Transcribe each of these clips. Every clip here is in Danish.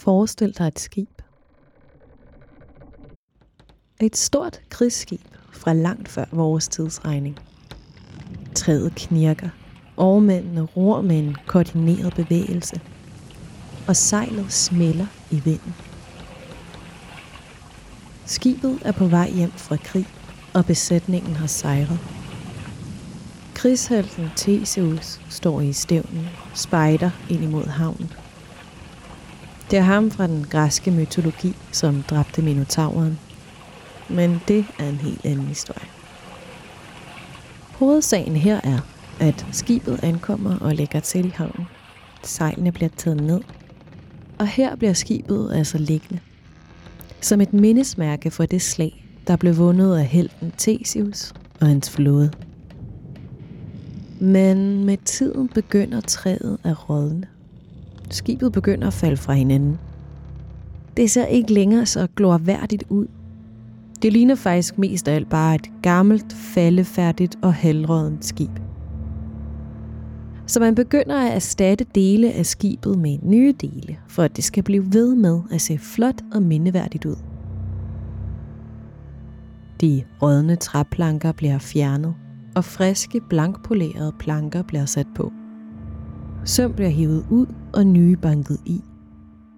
Forestil dig et skib. Et stort krigsskib fra langt før vores tidsregning. Træet knirker, Overmændene ror med en koordineret bevægelse, og sejlet smelter i vinden. Skibet er på vej hjem fra krig, og besætningen har sejret. Krigshelten Theseus står i stævnen, spejder ind imod havnen. Det er ham fra den græske mytologi, som dræbte Minotauren. Men det er en helt anden historie. Hovedsagen her er, at skibet ankommer og lægger til i havnen. Sejlene bliver taget ned, og her bliver skibet altså liggende. Som et mindesmærke for det slag, der blev vundet af helten Theseus og hans flåde. Men med tiden begynder træet at rådne. Skibet begynder at falde fra hinanden. Det ser ikke længere så glorværdigt ud. Det ligner faktisk mest af alt bare et gammelt, faldefærdigt og halvrådent skib. Så man begynder at erstatte dele af skibet med nye dele, for at det skal blive ved med at se flot og mindeværdigt ud. De rådne træplanker bliver fjernet, og friske, blankpolerede planker bliver sat på. Søm bliver hævet ud og nye banket i.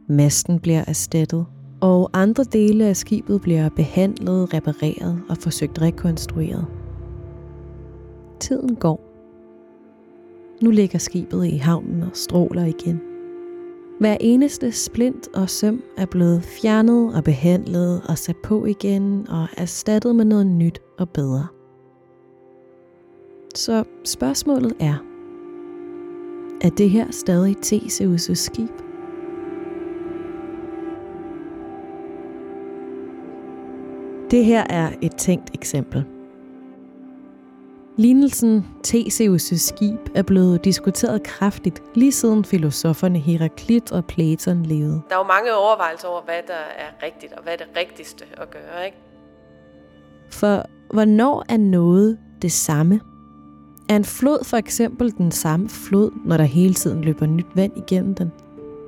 Masten bliver erstattet, og andre dele af skibet bliver behandlet, repareret og forsøgt rekonstrueret. Tiden går, nu ligger skibet i havnen og stråler igen. Hver eneste splint og søm er blevet fjernet og behandlet og sat på igen og erstattet med noget nyt og bedre. Så spørgsmålet er, er det her stadig Theseus' skib? Det her er et tænkt eksempel. Lignelsen Theseus' skib er blevet diskuteret kraftigt lige siden filosoferne Heraklit og Platon levede. Der er jo mange overvejelser over, hvad der er rigtigt og hvad det rigtigste at gøre. Ikke? For hvornår er noget det samme? Er en flod for eksempel den samme flod, når der hele tiden løber nyt vand igennem den?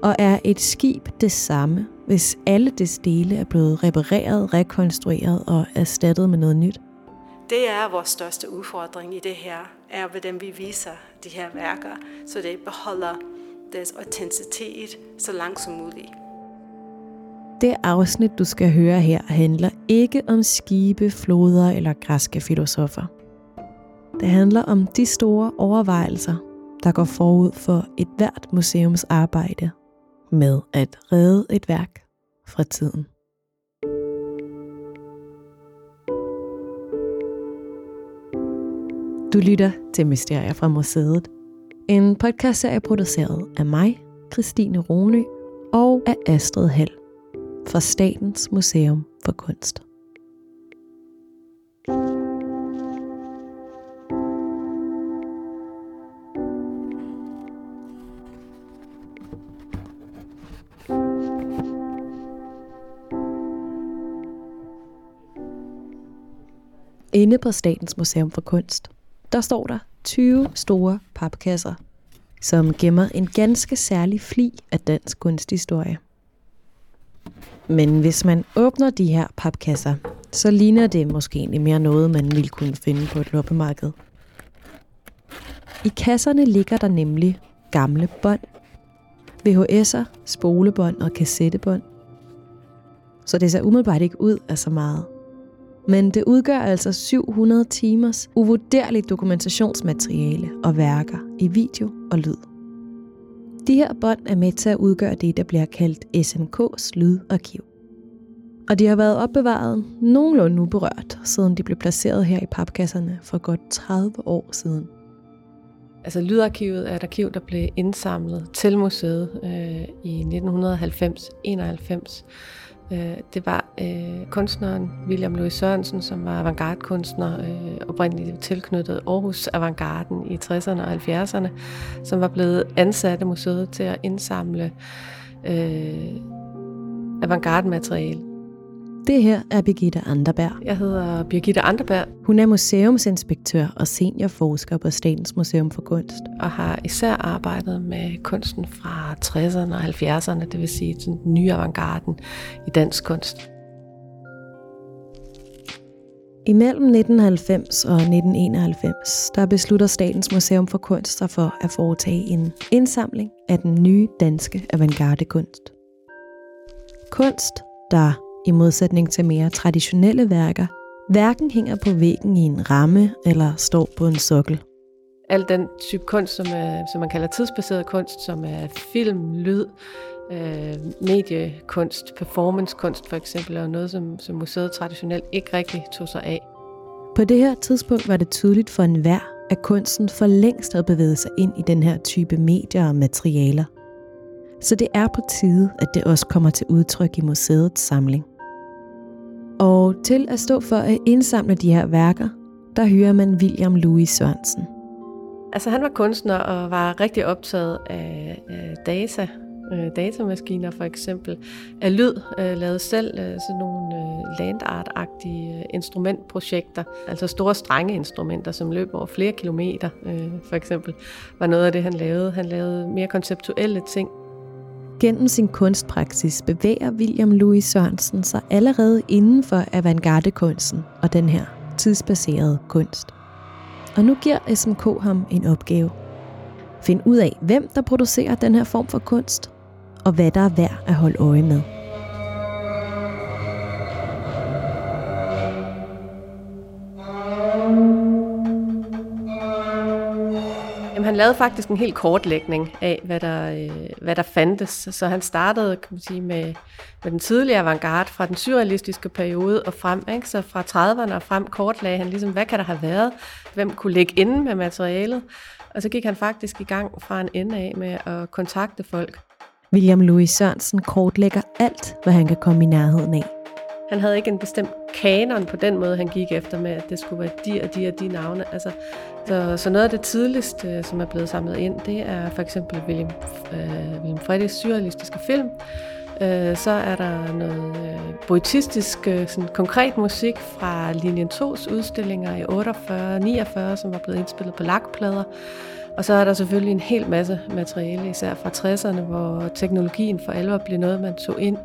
Og er et skib det samme, hvis alle dets dele er blevet repareret, rekonstrueret og erstattet med noget nyt? Det er vores største udfordring i det her, er hvordan vi viser de her værker, så det beholder deres autenticitet så langt som muligt. Det afsnit, du skal høre her, handler ikke om skibe, floder eller græske filosofer. Det handler om de store overvejelser, der går forud for et hvert museums arbejde med at redde et værk fra tiden. Du lytter til Mysterier fra Museet. En podcastserie produceret af mig, Christine Rone og af Astrid Hall fra Statens Museum for Kunst. Inde på Statens Museum for Kunst der står der 20 store papkasser, som gemmer en ganske særlig fli af dansk kunsthistorie. Men hvis man åbner de her papkasser, så ligner det måske egentlig mere noget, man ville kunne finde på et loppemarked. I kasserne ligger der nemlig gamle bånd. VHS'er, spolebånd og kassettebånd. Så det ser umiddelbart ikke ud af så meget. Men det udgør altså 700 timers uvurderligt dokumentationsmateriale og værker i video og lyd. De her bånd er med til at udgøre det, der bliver kaldt SMK's lydarkiv. Og de har været opbevaret nogenlunde uberørt, siden de blev placeret her i papkasserne for godt 30 år siden. Altså Lydarkivet er et arkiv, der blev indsamlet til museet øh, i 1990-91 Øh, det var øh, kunstneren William Louis Sørensen, som var avantgarde-kunstner, øh, oprindeligt tilknyttet Aarhus Avantgarden i 60'erne og 70'erne, som var blevet ansat af museet til at indsamle øh, avantgarde-materiale. Det her er Birgitte Anderberg. Jeg hedder Birgitte Anderberg. Hun er museumsinspektør og seniorforsker på Statens Museum for Kunst. Og har især arbejdet med kunsten fra 60'erne og 70'erne, det vil sige den nye avantgarden i dansk kunst. Imellem 1990 og 1991, der beslutter Statens Museum for Kunst sig for at foretage en indsamling af den nye danske avantgarde-kunst. Kunst, der i modsætning til mere traditionelle værker, hverken hænger på væggen i en ramme eller står på en sokkel. Al den type kunst, som, er, som man kalder tidsbaseret kunst, som er film, lyd, øh, mediekunst, performancekunst for eksempel, er noget, som, som museet traditionelt ikke rigtig tog sig af. På det her tidspunkt var det tydeligt for enhver, at kunsten for længst havde bevæget sig ind i den her type medier og materialer. Så det er på tide, at det også kommer til udtryk i museets samling. Og til at stå for at indsamle de her værker, der hører man William Louis Sørensen. Altså han var kunstner og var rigtig optaget af, af data, øh, datamaskiner for eksempel, af lyd, øh, lavede selv øh, sådan nogle øh, landart-agtige øh, instrumentprojekter, altså store strenge instrumenter, som løb over flere kilometer øh, for eksempel, var noget af det, han lavede. Han lavede mere konceptuelle ting, Gennem sin kunstpraksis bevæger William Louis Sørensen sig allerede inden for avantgarde-kunsten og den her tidsbaserede kunst. Og nu giver SMK ham en opgave. Find ud af, hvem der producerer den her form for kunst, og hvad der er værd at holde øje med. Han lavede faktisk en helt kortlægning af, hvad der, øh, hvad der fandtes. Så han startede kan man sige, med, med den tidlige avantgarde fra den surrealistiske periode og frem. Ikke? Så fra 30'erne og frem kortlagde han ligesom, hvad kan der have været? Hvem kunne ligge inde med materialet? Og så gik han faktisk i gang fra en ende af med at kontakte folk. William Louis Sørensen kortlægger alt, hvad han kan komme i nærheden af. Han havde ikke en bestemt kanon på den måde, han gik efter med, at det skulle være de og de og de navne. Altså, så, så noget af det tidligste, øh, som er blevet samlet ind, det er for eksempel William, øh, William Freddys surrealistiske film. Øh, så er der noget øh, poetistisk, øh, sådan konkret musik fra linjen 2's udstillinger i 48 49, som var blevet indspillet på lakplader. Og så er der selvfølgelig en hel masse materiale, især fra 60'erne, hvor teknologien for alvor blev noget, man tog ind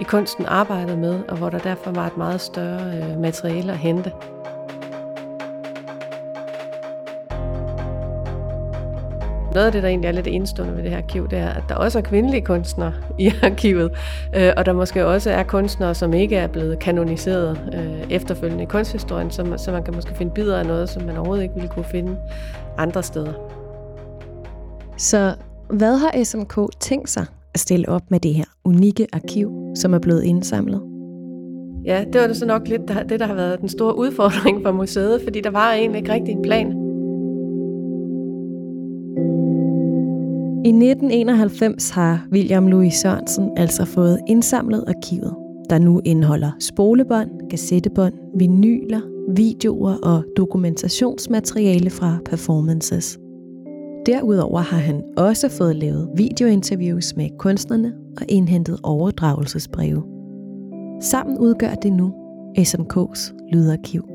i kunsten arbejdede med, og hvor der derfor var et meget større øh, materiale at hente. Noget af det, der egentlig er lidt enestående ved det her arkiv, det er, at der også er kvindelige kunstnere i arkivet, øh, og der måske også er kunstnere, som ikke er blevet kanoniseret øh, efterfølgende i kunsthistorien, så, så man kan måske finde bidder af noget, som man overhovedet ikke ville kunne finde andre steder. Så hvad har SMK tænkt sig at stille op med det her unikke arkiv, som er blevet indsamlet? Ja, det var det så nok lidt det, der har været den store udfordring for museet, fordi der var egentlig ikke rigtig en plan. I 1991 har William Louis Sørensen altså fået indsamlet arkivet, der nu indeholder spolebånd, kassettebånd, vinyler, videoer og dokumentationsmateriale fra performances. Derudover har han også fået lavet videointerviews med kunstnerne og indhentet overdragelsesbreve. Sammen udgør det nu SMK's lydarkiv.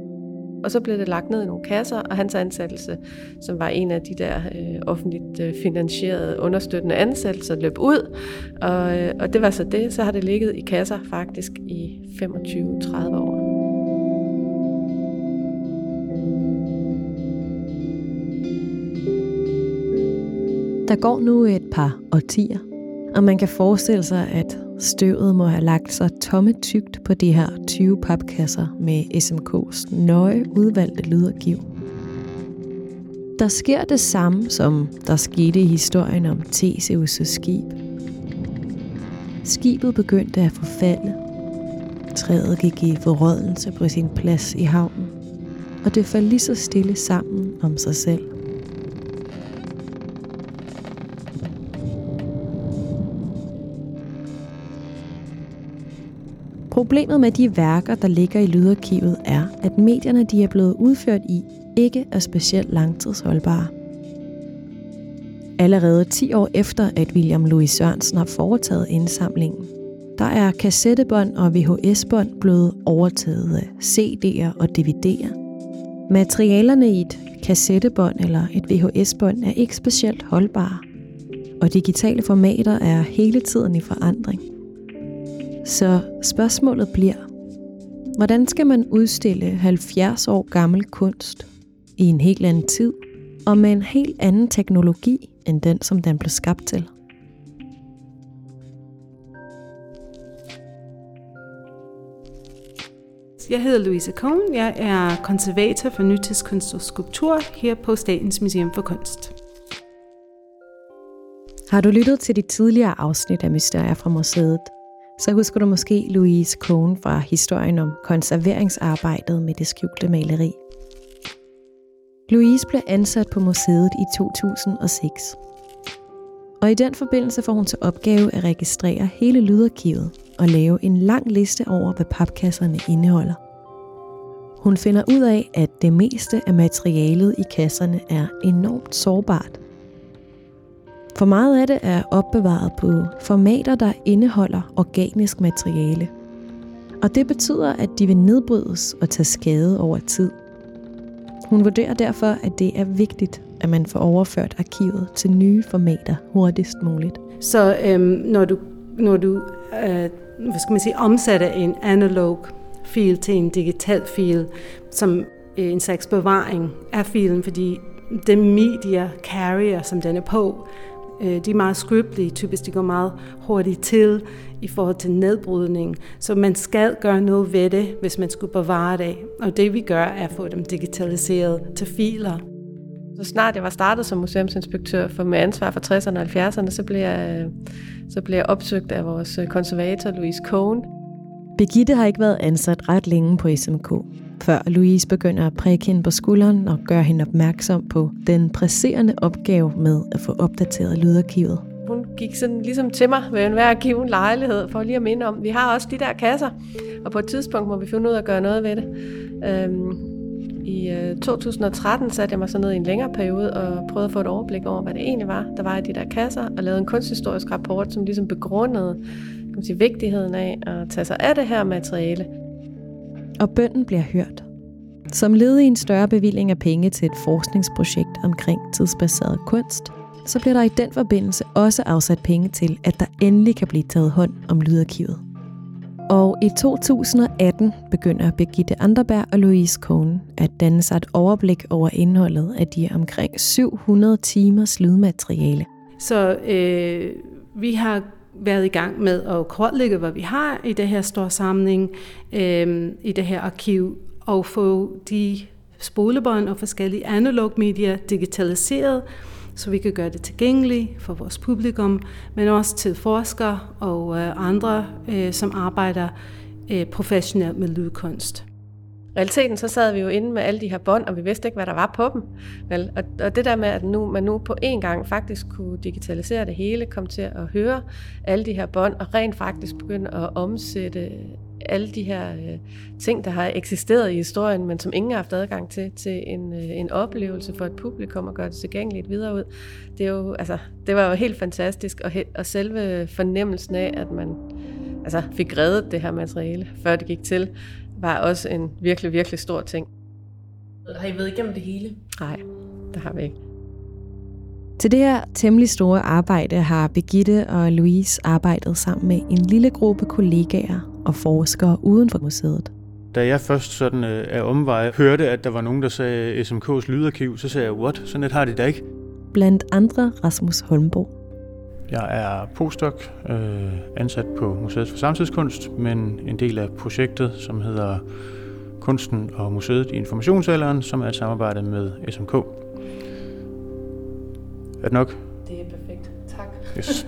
Og så blev det lagt ned i nogle kasser, og hans ansættelse, som var en af de der øh, offentligt øh, finansierede understøttende ansættelser, løb ud. Og, øh, og det var så det. Så har det ligget i kasser faktisk i 25-30 år. Der går nu et par årtier, og man kan forestille sig, at støvet må have lagt sig tomme tygt på de her 20 papkasser med SMK's nøje udvalgte lydarkiv. Der sker det samme, som der skete i historien om Theseus' skib. Skibet begyndte at forfalde. Træet gik i forrådelse på sin plads i havnen, og det faldt lige så stille sammen om sig selv. Problemet med de værker, der ligger i lydarkivet, er, at medierne, de er blevet udført i, ikke er specielt langtidsholdbare. Allerede 10 år efter, at William Louis Sørensen har foretaget indsamlingen, der er kassettebånd og VHS-bånd blevet overtaget af CD'er og DVD'er. Materialerne i et kassettebånd eller et VHS-bånd er ikke specielt holdbare, og digitale formater er hele tiden i forandring. Så spørgsmålet bliver, hvordan skal man udstille 70 år gammel kunst i en helt anden tid og med en helt anden teknologi end den, som den blev skabt til? Jeg hedder Louise Kohn. Jeg er konservator for nutidskunst og skulptur her på Statens Museum for Kunst. Har du lyttet til de tidligere afsnit af Mysterier fra museet, så husker du måske Louise Kohn fra historien om konserveringsarbejdet med det skjulte maleri. Louise blev ansat på museet i 2006. Og i den forbindelse får hun til opgave at registrere hele lydarkivet og lave en lang liste over, hvad papkasserne indeholder. Hun finder ud af, at det meste af materialet i kasserne er enormt sårbart. For meget af det er opbevaret på formater, der indeholder organisk materiale. Og det betyder, at de vil nedbrydes og tage skade over tid. Hun vurderer derfor, at det er vigtigt, at man får overført arkivet til nye formater hurtigst muligt. Så øhm, når du, når du øh, hvad skal man sige, omsætter en analog fil til en digital fil, som øh, en slags bevaring af filen, fordi den media carrier, som den er på, de er meget skrøbelige, typisk de går meget hurtigt til i forhold til nedbrydning. Så man skal gøre noget ved det, hvis man skulle bevare det. Og det vi gør, er at få dem digitaliseret til filer. Så snart jeg var startet som museumsinspektør for med ansvar for 60'erne og 70'erne, så blev jeg, så blev jeg opsøgt af vores konservator Louise Cohn. Birgitte har ikke været ansat ret længe på SMK, før Louise begynder at prikke hende på skulderen og gøre hende opmærksom på den presserende opgave med at få opdateret lydarkivet. Hun gik sådan ligesom til mig ved enhver given lejlighed for lige at minde om, vi har også de der kasser, og på et tidspunkt må vi finde ud af at gøre noget ved det. Øhm, i øh, 2013 satte jeg mig så ned i en længere periode og prøvede at få et overblik over, hvad det egentlig var, der var i de der kasser, og lavede en kunsthistorisk rapport, som ligesom begrundede kan man sige, vigtigheden af at tage sig af det her materiale. Og bønden bliver hørt. Som led i en større bevilling af penge til et forskningsprojekt omkring tidsbaseret kunst, så bliver der i den forbindelse også afsat penge til, at der endelig kan blive taget hånd om lydarkivet. Og i 2018 begynder Birgitte Anderberg og Louise Kohn at danne sig et overblik over indholdet af de omkring 700 timers lydmateriale. Så øh, vi har været i gang med at kortlægge, hvad vi har i det her store samling, øh, i det her arkiv, og få de spolebånd og forskellige analog medier digitaliseret, så vi kan gøre det tilgængeligt for vores publikum, men også til forskere og øh, andre, øh, som arbejder øh, professionelt med lydkunst realiteten så sad vi jo inde med alle de her bånd, og vi vidste ikke, hvad der var på dem. Vel? Og, og det der med, at nu, man nu på en gang faktisk kunne digitalisere det hele, kom til at høre alle de her bånd, og rent faktisk begynde at omsætte alle de her øh, ting, der har eksisteret i historien, men som ingen har haft adgang til, til en, øh, en oplevelse for et publikum og gøre det tilgængeligt videre ud. Det, er jo, altså, det var jo helt fantastisk, og, og selve fornemmelsen af, at man altså, fik reddet det her materiale, før det gik til, var også en virkelig, virkelig stor ting. Har I været igennem det hele? Nej, det har vi ikke. Til det her temmelig store arbejde har Birgitte og Louise arbejdet sammen med en lille gruppe kollegaer og forskere uden for museet. Da jeg først sådan øh, af omveje hørte, at der var nogen, der sagde SMK's lydarkiv, så sagde jeg, what? Sådan et har de da ikke. Blandt andre Rasmus Holmbo. Jeg er postdoc, øh, ansat på Museet for Samtidskunst, men en del af projektet, som hedder Kunsten og Museet i informationsalderen, som er et samarbejde med SMK. Er det nok? Det er perfekt. Tak. Yes.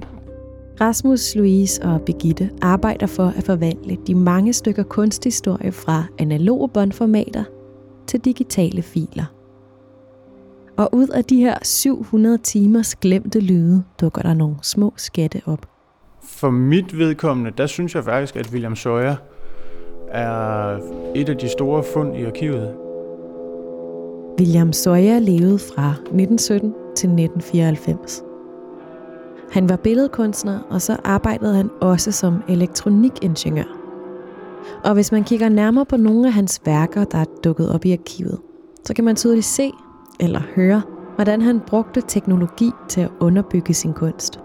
Rasmus, Louise og Birgitte arbejder for at forvandle de mange stykker kunsthistorie fra analoge båndformater til digitale filer. Og ud af de her 700 timers glemte lyde, dukker der nogle små skatte op. For mit vedkommende, der synes jeg faktisk, at William Sawyer er et af de store fund i arkivet. William Sawyer levede fra 1917 til 1994. Han var billedkunstner, og så arbejdede han også som elektronikingeniør. Og hvis man kigger nærmere på nogle af hans værker, der er dukket op i arkivet, så kan man tydeligt se eller høre, hvordan han brugte teknologi til at underbygge sin kunst.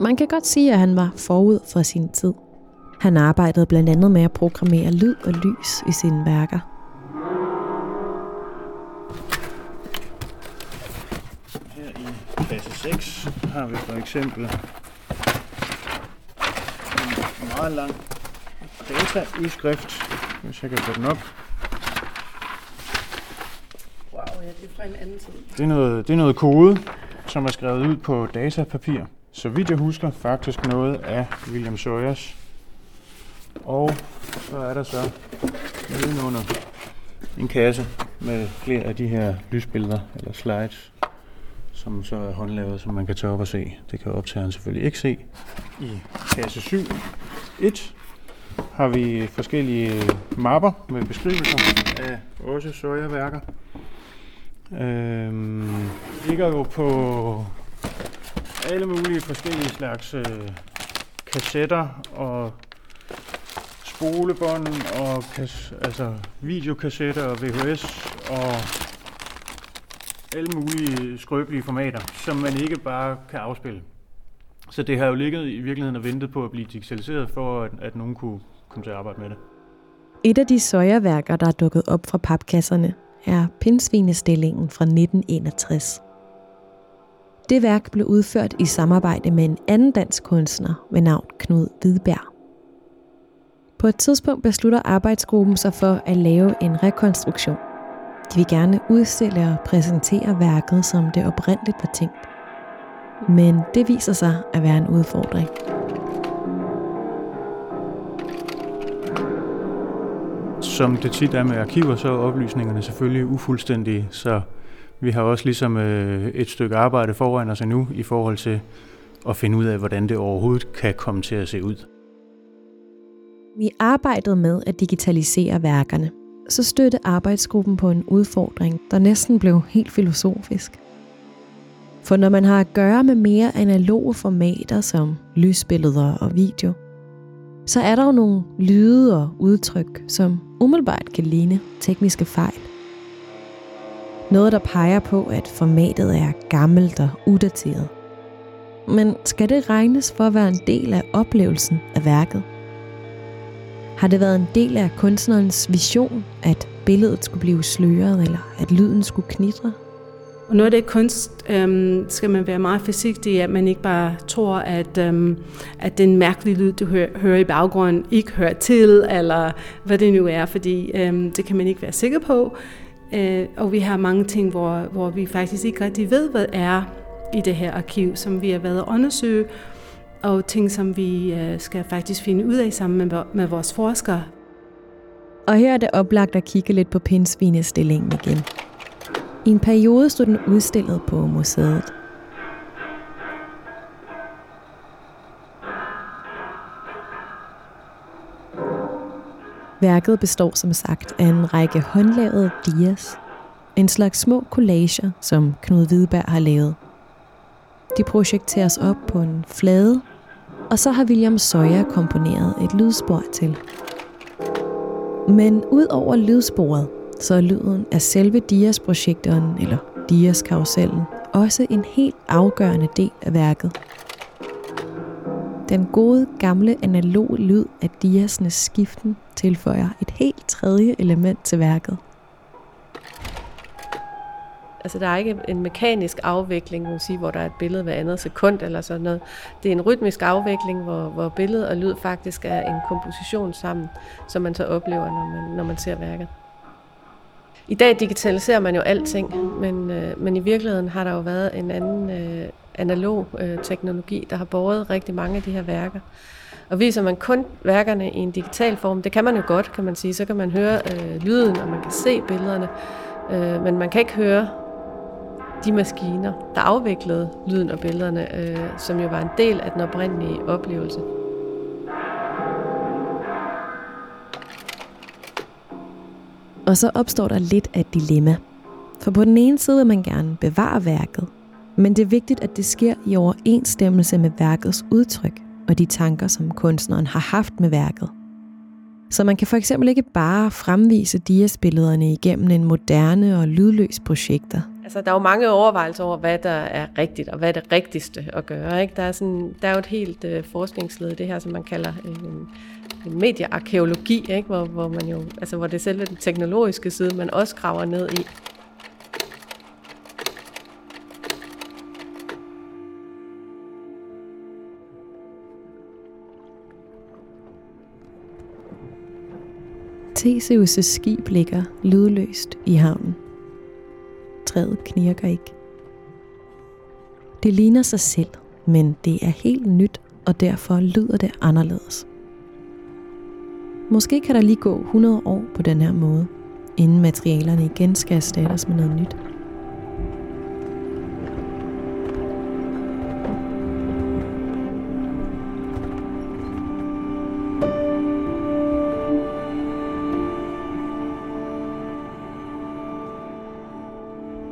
Man kan godt sige, at han var forud for sin tid. Han arbejdede blandt andet med at programmere lyd og lys i sine værker. Her i kasse 6 har vi for eksempel en meget lang dataudskrift, hvis jeg kan få den op. Wow, ja, det er fra en anden tid. Det er noget, det er noget kode, som er skrevet ud på datapapir. Så vidt jeg husker, faktisk noget af William Sawyers. Og så er der så nedenunder en kasse med flere af de her lysbilleder, eller slides, som så er håndlavet, som man kan tage op og se. Det kan optageren selvfølgelig ikke se. I kasse 7, 1, har vi forskellige mapper med beskrivelser af også Sawyer-værker. Øhm, ligger jo på alle mulige forskellige slags øh, kassetter og spolebånd og kas, altså videokassetter og VHS og alle mulige skrøbelige formater, som man ikke bare kan afspille. Så det har jo ligget i virkeligheden og ventet på at blive digitaliseret, for at, at nogen kunne komme til at arbejde med det. Et af de søjerværker, der er dukket op fra papkasserne, er pindsvinestillingen fra 1961. Det værk blev udført i samarbejde med en anden dansk kunstner ved navn Knud Hvidberg. På et tidspunkt beslutter arbejdsgruppen sig for at lave en rekonstruktion. De vil gerne udstille og præsentere værket, som det oprindeligt var tænkt. Men det viser sig at være en udfordring. Som det tit er med arkiver, så er oplysningerne selvfølgelig ufuldstændige, så vi har også ligesom øh, et stykke arbejde foran os endnu i forhold til at finde ud af, hvordan det overhovedet kan komme til at se ud. Vi arbejdede med at digitalisere værkerne. Så støtte arbejdsgruppen på en udfordring, der næsten blev helt filosofisk. For når man har at gøre med mere analoge formater som lysbilleder og video, så er der jo nogle lyde og udtryk, som umiddelbart kan ligne tekniske fejl. Noget, der peger på, at formatet er gammelt og udateret. Men skal det regnes for at være en del af oplevelsen af værket? Har det været en del af kunstnerens vision, at billedet skulle blive sløret, eller at lyden skulle knitre? Og noget af det kunst øhm, skal man være meget forsigtig, at man ikke bare tror, at, øhm, at den mærkelige lyd, du hører, hører i baggrunden, ikke hører til, eller hvad det nu er, fordi øhm, det kan man ikke være sikker på. Øh, og vi har mange ting, hvor, hvor vi faktisk ikke rigtig ved, hvad er i det her arkiv, som vi har været at undersøge, og ting, som vi øh, skal faktisk finde ud af sammen med, med vores forskere. Og her er det oplagt at kigge lidt på pindsvinestillingen igen. I en periode stod den udstillet på museet. Værket består som sagt af en række håndlavede dias, en slags små collager, som Knud Hvidberg har lavet. De projekteres op på en flade, og så har William Sawyer komponeret et lydspor til. Men ud over lydsporet, så er lyden af selve Dias-projektoren, eller Dias-karusellen, også en helt afgørende del af værket. Den gode, gamle, analoge lyd af Dias'nes skiften tilføjer et helt tredje element til værket. Altså, der er ikke en mekanisk afvikling, man sige, hvor der er et billede hver andet sekund eller sådan noget. Det er en rytmisk afvikling, hvor, hvor billede og lyd faktisk er en komposition sammen, som man så oplever, når man, når man ser værket. I dag digitaliserer man jo alting, men, øh, men i virkeligheden har der jo været en anden øh, analog øh, teknologi, der har båret rigtig mange af de her værker. Og viser man kun værkerne i en digital form, det kan man jo godt, kan man sige, så kan man høre øh, lyden, og man kan se billederne, øh, men man kan ikke høre de maskiner, der afviklede lyden og billederne, øh, som jo var en del af den oprindelige oplevelse. Og så opstår der lidt af et dilemma. For på den ene side vil man gerne bevare værket, Men det er vigtigt, at det sker i overensstemmelse med værkets udtryk og de tanker, som kunstneren har haft med værket. Så man kan for eksempel ikke bare fremvise diasbillederne igennem en moderne og lydløs projekter. Altså, der er jo mange overvejelser over, hvad der er rigtigt, og hvad det rigtigste at gøre. Ikke? Der, er sådan, der er jo et helt øh, forskningsled, det her, som man kalder øh, en mediearkeologi, ikke? Hvor, hvor, man jo, altså, hvor det er selve den teknologiske side, man også graver ned i. Theseus' skib ligger lydløst i havnen. Træet knirker ikke. Det ligner sig selv, men det er helt nyt, og derfor lyder det anderledes. Måske kan der lige gå 100 år på den her måde, inden materialerne igen skal erstattes med noget nyt.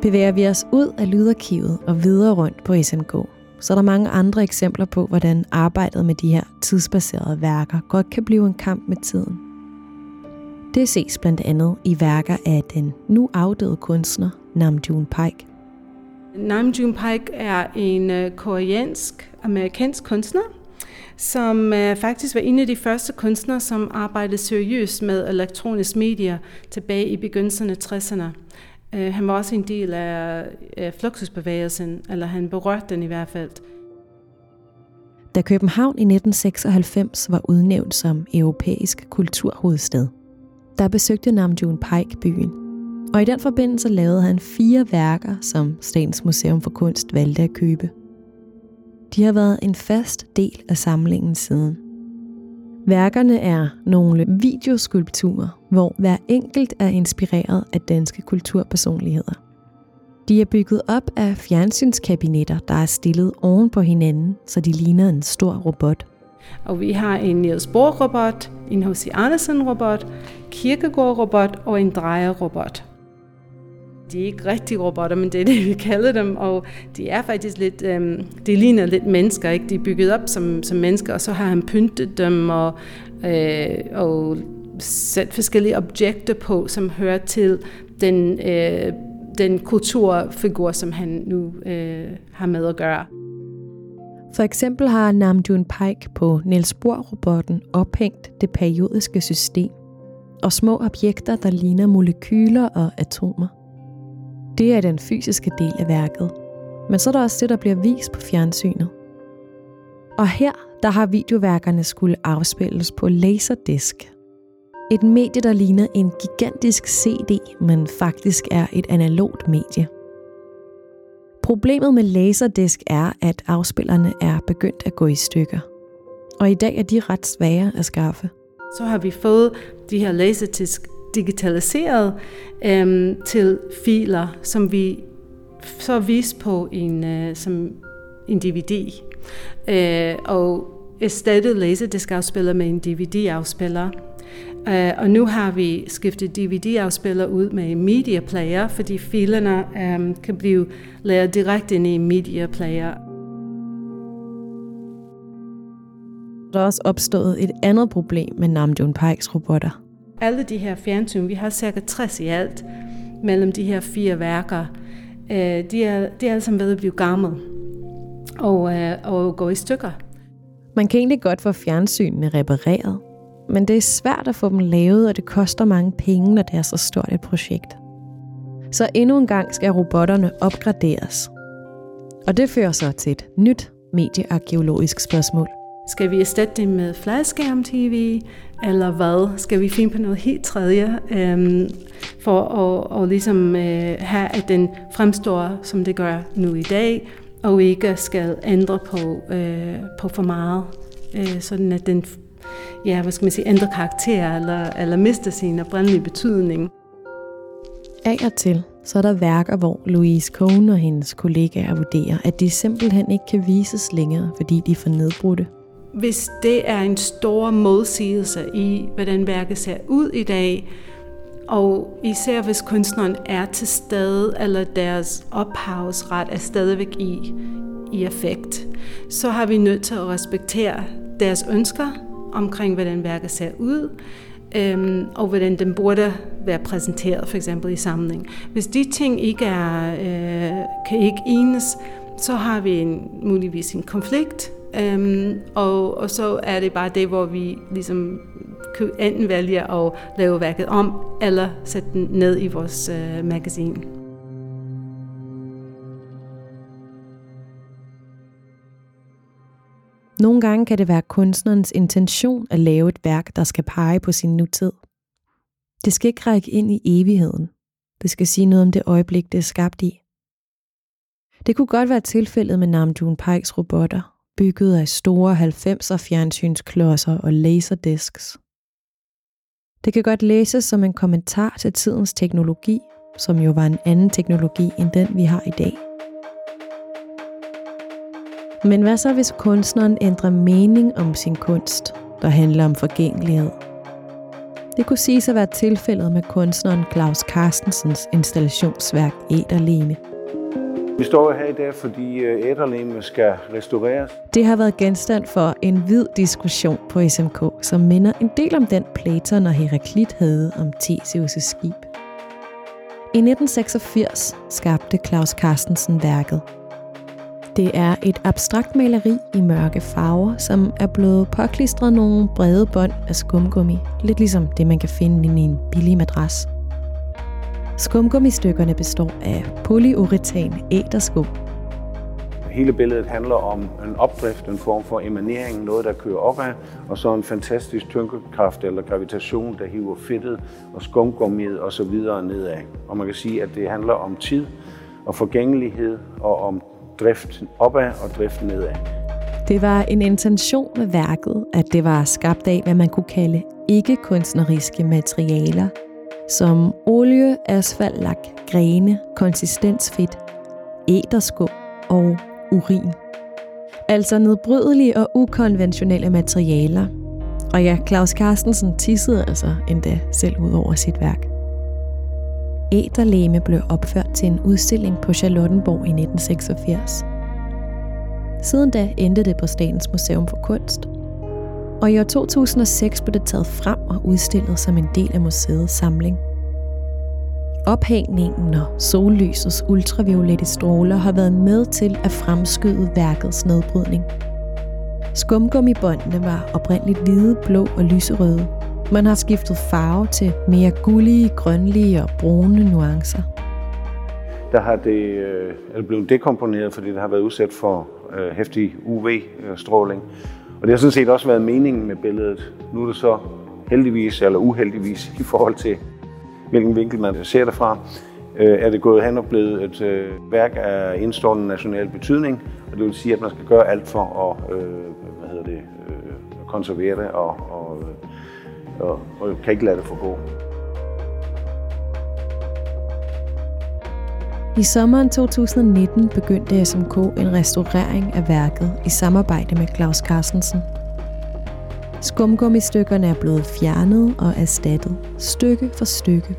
Bevæger vi os ud af lydarkivet og videre rundt på SMK, så er der mange andre eksempler på, hvordan arbejdet med de her tidsbaserede værker godt kan blive en kamp med tiden. Det ses blandt andet i værker af den nu afdøde kunstner Nam June Paik. Nam June Paik er en øh, koreansk-amerikansk kunstner, som øh, faktisk var en af de første kunstnere, som arbejdede seriøst med elektronisk medier tilbage i begyndelsen af 60'erne. Uh, han var også en del af uh, fluxusbevægelsen, eller han berørte den i hvert fald. Da København i 1996 var udnævnt som europæisk kulturhovedstad, der besøgte Namjoon Paik byen. Og i den forbindelse lavede han fire værker, som Statens Museum for Kunst valgte at købe. De har været en fast del af samlingen siden. Værkerne er nogle videoskulpturer, hvor hver enkelt er inspireret af danske kulturpersonligheder. De er bygget op af fjernsynskabinetter, der er stillet oven på hinanden, så de ligner en stor robot – og vi har en Niels Bohr-robot, en H.C. Andersen-robot, Kierkegaard-robot og en drejer-robot. De er ikke rigtige robotter, men det er det, vi kalder dem, og de er faktisk lidt, øhm, de ligner lidt mennesker, ikke? De er bygget op som, som mennesker, og så har han pyntet dem og, øh, og sat forskellige objekter på, som hører til den, øh, den kulturfigur, som han nu øh, har med at gøre. For eksempel har Namjoon Paik på Niels Bohr-robotten ophængt det periodiske system og små objekter, der ligner molekyler og atomer. Det er den fysiske del af værket. Men så er der også det, der bliver vist på fjernsynet. Og her, der har videoværkerne skulle afspilles på laserdisk. Et medie, der ligner en gigantisk CD, men faktisk er et analogt medie. Problemet med laserdisk er, at afspillerne er begyndt at gå i stykker. Og i dag er de ret svære at skaffe. Så har vi fået de her laserdisk digitaliseret øhm, til filer, som vi så vist på en, øh, som en DVD. Øh, og erstattet Laserdisc-afspiller med en DVD-afspiller. Uh, øh, og nu har vi skiftet DVD-afspiller ud med en media player, fordi filerne um, kan blive lavet direkte ind i en media player. Der er også opstået et andet problem med Namjoon Pikes robotter. Alle de her fjernsyn, vi har cirka 60 i alt, mellem de her fire værker, uh, de, er, de er alle sammen ved at blive gammel og, uh, og gå i stykker. Man kan egentlig godt få fjernsynene repareret, men det er svært at få dem lavet, og det koster mange penge, når det er så stort et projekt. Så endnu en gang skal robotterne opgraderes. Og det fører så til et nyt mediearkeologisk spørgsmål. Skal vi erstatte det med fladskærm-tv, eller hvad? Skal vi finde på noget helt tredje, øhm, for at, at ligesom, øh, have, at den fremstår, som det gør nu i dag, og ikke skal ændre på, øh, på for meget, øh, sådan at den ja, hvad skal man sige, ændrer karakter eller, eller mister sin oprindelige betydning. Af og til, så er der værker, hvor Louise Cohn og hendes kollegaer vurderer, at de simpelthen ikke kan vises længere, fordi de er for nedbrudte. Hvis det er en stor modsigelse i, hvordan værket ser ud i dag, Og især hvis kunstneren er til stede, eller deres ophavsret er stadigvæk i, i effekt, så har vi nødt til at respektere deres ønsker omkring, hvordan værket ser ud, øhm, og hvordan den burde være præsenteret, for eksempel i samling. Hvis de ting ikke er, øh, kan ikke enes, så har vi en, muligvis en konflikt, øhm, og, og så er det bare det, hvor vi ligesom enten vælge at lave værket om, eller sætte den ned i vores øh, magasin. Nogle gange kan det være kunstnerens intention at lave et værk, der skal pege på sin nutid. Det skal ikke række ind i evigheden. Det skal sige noget om det øjeblik, det er skabt i. Det kunne godt være tilfældet med Namjoon Pikes robotter, bygget af store 90'er fjernsynsklodser og laserdisks. Det kan godt læses som en kommentar til tidens teknologi, som jo var en anden teknologi end den, vi har i dag. Men hvad så, hvis kunstneren ændrer mening om sin kunst, der handler om forgængelighed? Det kunne siges at være tilfældet med kunstneren Claus Carstensens installationsværk Æderlene vi står her i dag, fordi øh, Æderleme skal restaureres. Det har været genstand for en vid diskussion på SMK, som minder en del om den Platon og Heraklit havde om Theseus' skib. I 1986 skabte Claus Carstensen værket. Det er et abstrakt maleri i mørke farver, som er blevet påklistret nogle brede bånd af skumgummi, lidt ligesom det, man kan finde i en billig madras. Skumgummistykkerne består af polyuretan æderskum. Hele billedet handler om en opdrift, en form for emanering, noget der kører opad, og så en fantastisk tyngdekraft eller gravitation, der hiver fedtet og skumgummiet og så videre nedad. Og man kan sige, at det handler om tid og forgængelighed og om drift opad og drift nedad. Det var en intention med værket, at det var skabt af, hvad man kunne kalde ikke-kunstneriske materialer, som olie, asfaltlak, grene, konsistensfedt, æderskum og urin. Altså nedbrydelige og ukonventionelle materialer. Og ja, Claus Carstensen tissede altså endda selv ud over sit værk. Æderlæme blev opført til en udstilling på Charlottenborg i 1986. Siden da endte det på Statens Museum for Kunst, og i år 2006 blev det taget frem og udstillet som en del af museets samling. Ophængningen og sollysets ultraviolette stråler har været med til at fremskyde værkets nedbrydning. Skumgummibåndene var oprindeligt hvide, blå og lyserøde. Man har skiftet farve til mere gullige, grønlige og brune nuancer. Der har det, øh, er det blevet dekomponeret, fordi det har været udsat for øh, hæftig UV-stråling. Og det har sådan set også været meningen med billedet. Nu er det så heldigvis eller uheldigvis i forhold til, hvilken vinkel man ser det fra, øh, er det gået hen og blevet et øh, værk af indstående national betydning. Og det vil sige, at man skal gøre alt for at øh, hvad hedder det, øh, konservere det og, og, øh, og, og kan ikke lade det forgå. I sommeren 2019 begyndte SMK en restaurering af værket i samarbejde med Claus Carstensen. Skumgummistykkerne er blevet fjernet og erstattet stykke for stykke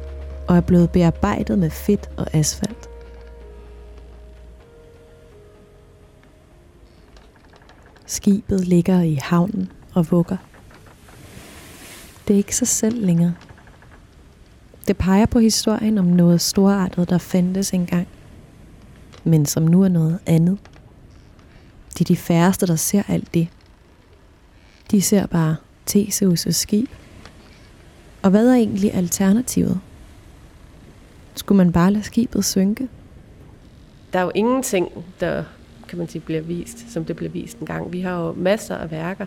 og er blevet bearbejdet med fedt og asfalt. Skibet ligger i havnen og vugger. Det er ikke sig selv længere. Det peger på historien om noget storartet, der fandtes engang, men som nu er noget andet. Det er de færreste, der ser alt det. De ser bare Theseus' skib. Og hvad er egentlig alternativet? Skulle man bare lade skibet synke? Der er jo ingenting, der kan man sige, bliver vist, som det blev vist en gang. Vi har jo masser af værker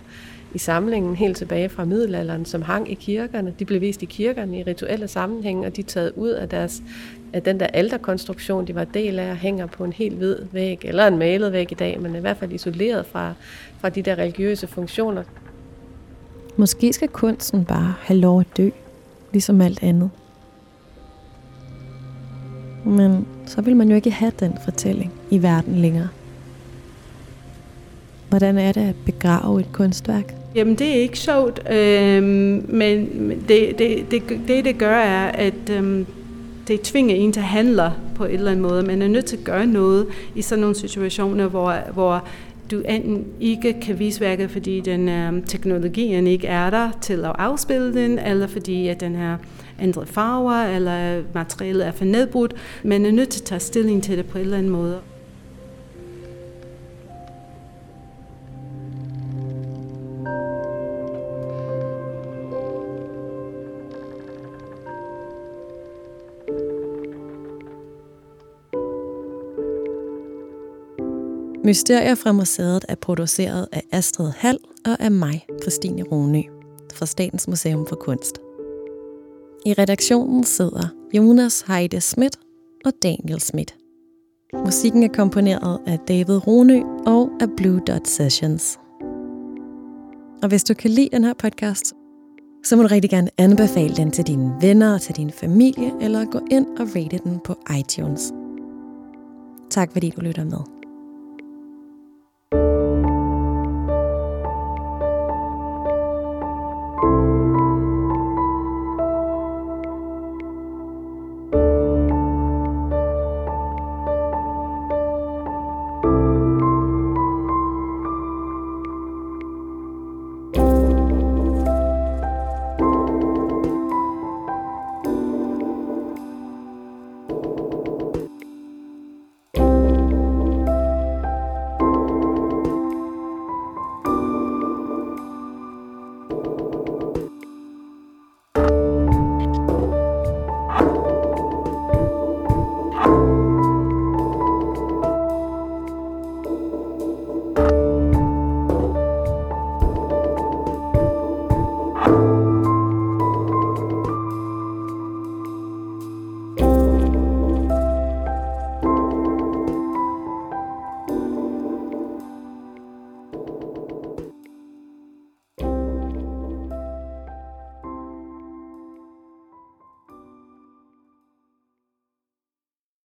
i samlingen helt tilbage fra middelalderen, som hang i kirkerne. De blev vist i kirkerne i rituelle sammenhænge, og de er taget ud af, deres, af den der alderkonstruktion, de var del af, og hænger på en helt hvid væg, eller en malet væg i dag, men i hvert fald isoleret fra, fra de der religiøse funktioner. Måske skal kunsten bare have lov at dø, ligesom alt andet. Men så vil man jo ikke have den fortælling i verden længere. Hvordan er det at begrave et kunstværk? Jamen, det er ikke sjovt, øh, men det, det, det, det, det gør, er, at øh, det tvinger en til at handle på en eller anden måde. Man er nødt til at gøre noget i sådan nogle situationer, hvor, hvor du enten ikke kan vise værket, fordi den øh, teknologien ikke er der til at afspille den, eller fordi at den har ændret farver, eller materialet er for nedbrudt. Man er nødt til at tage stilling til det på en eller anden måde. Mysterier fra museet er produceret af Astrid Hall og af mig, Christine Rune, fra Statens Museum for Kunst. I redaktionen sidder Jonas Heide Schmidt og Daniel Schmidt. Musikken er komponeret af David Rune og af Blue Dot Sessions. Og hvis du kan lide den her podcast, så må du rigtig gerne anbefale den til dine venner og til din familie, eller gå ind og rate den på iTunes. Tak fordi du lytter med.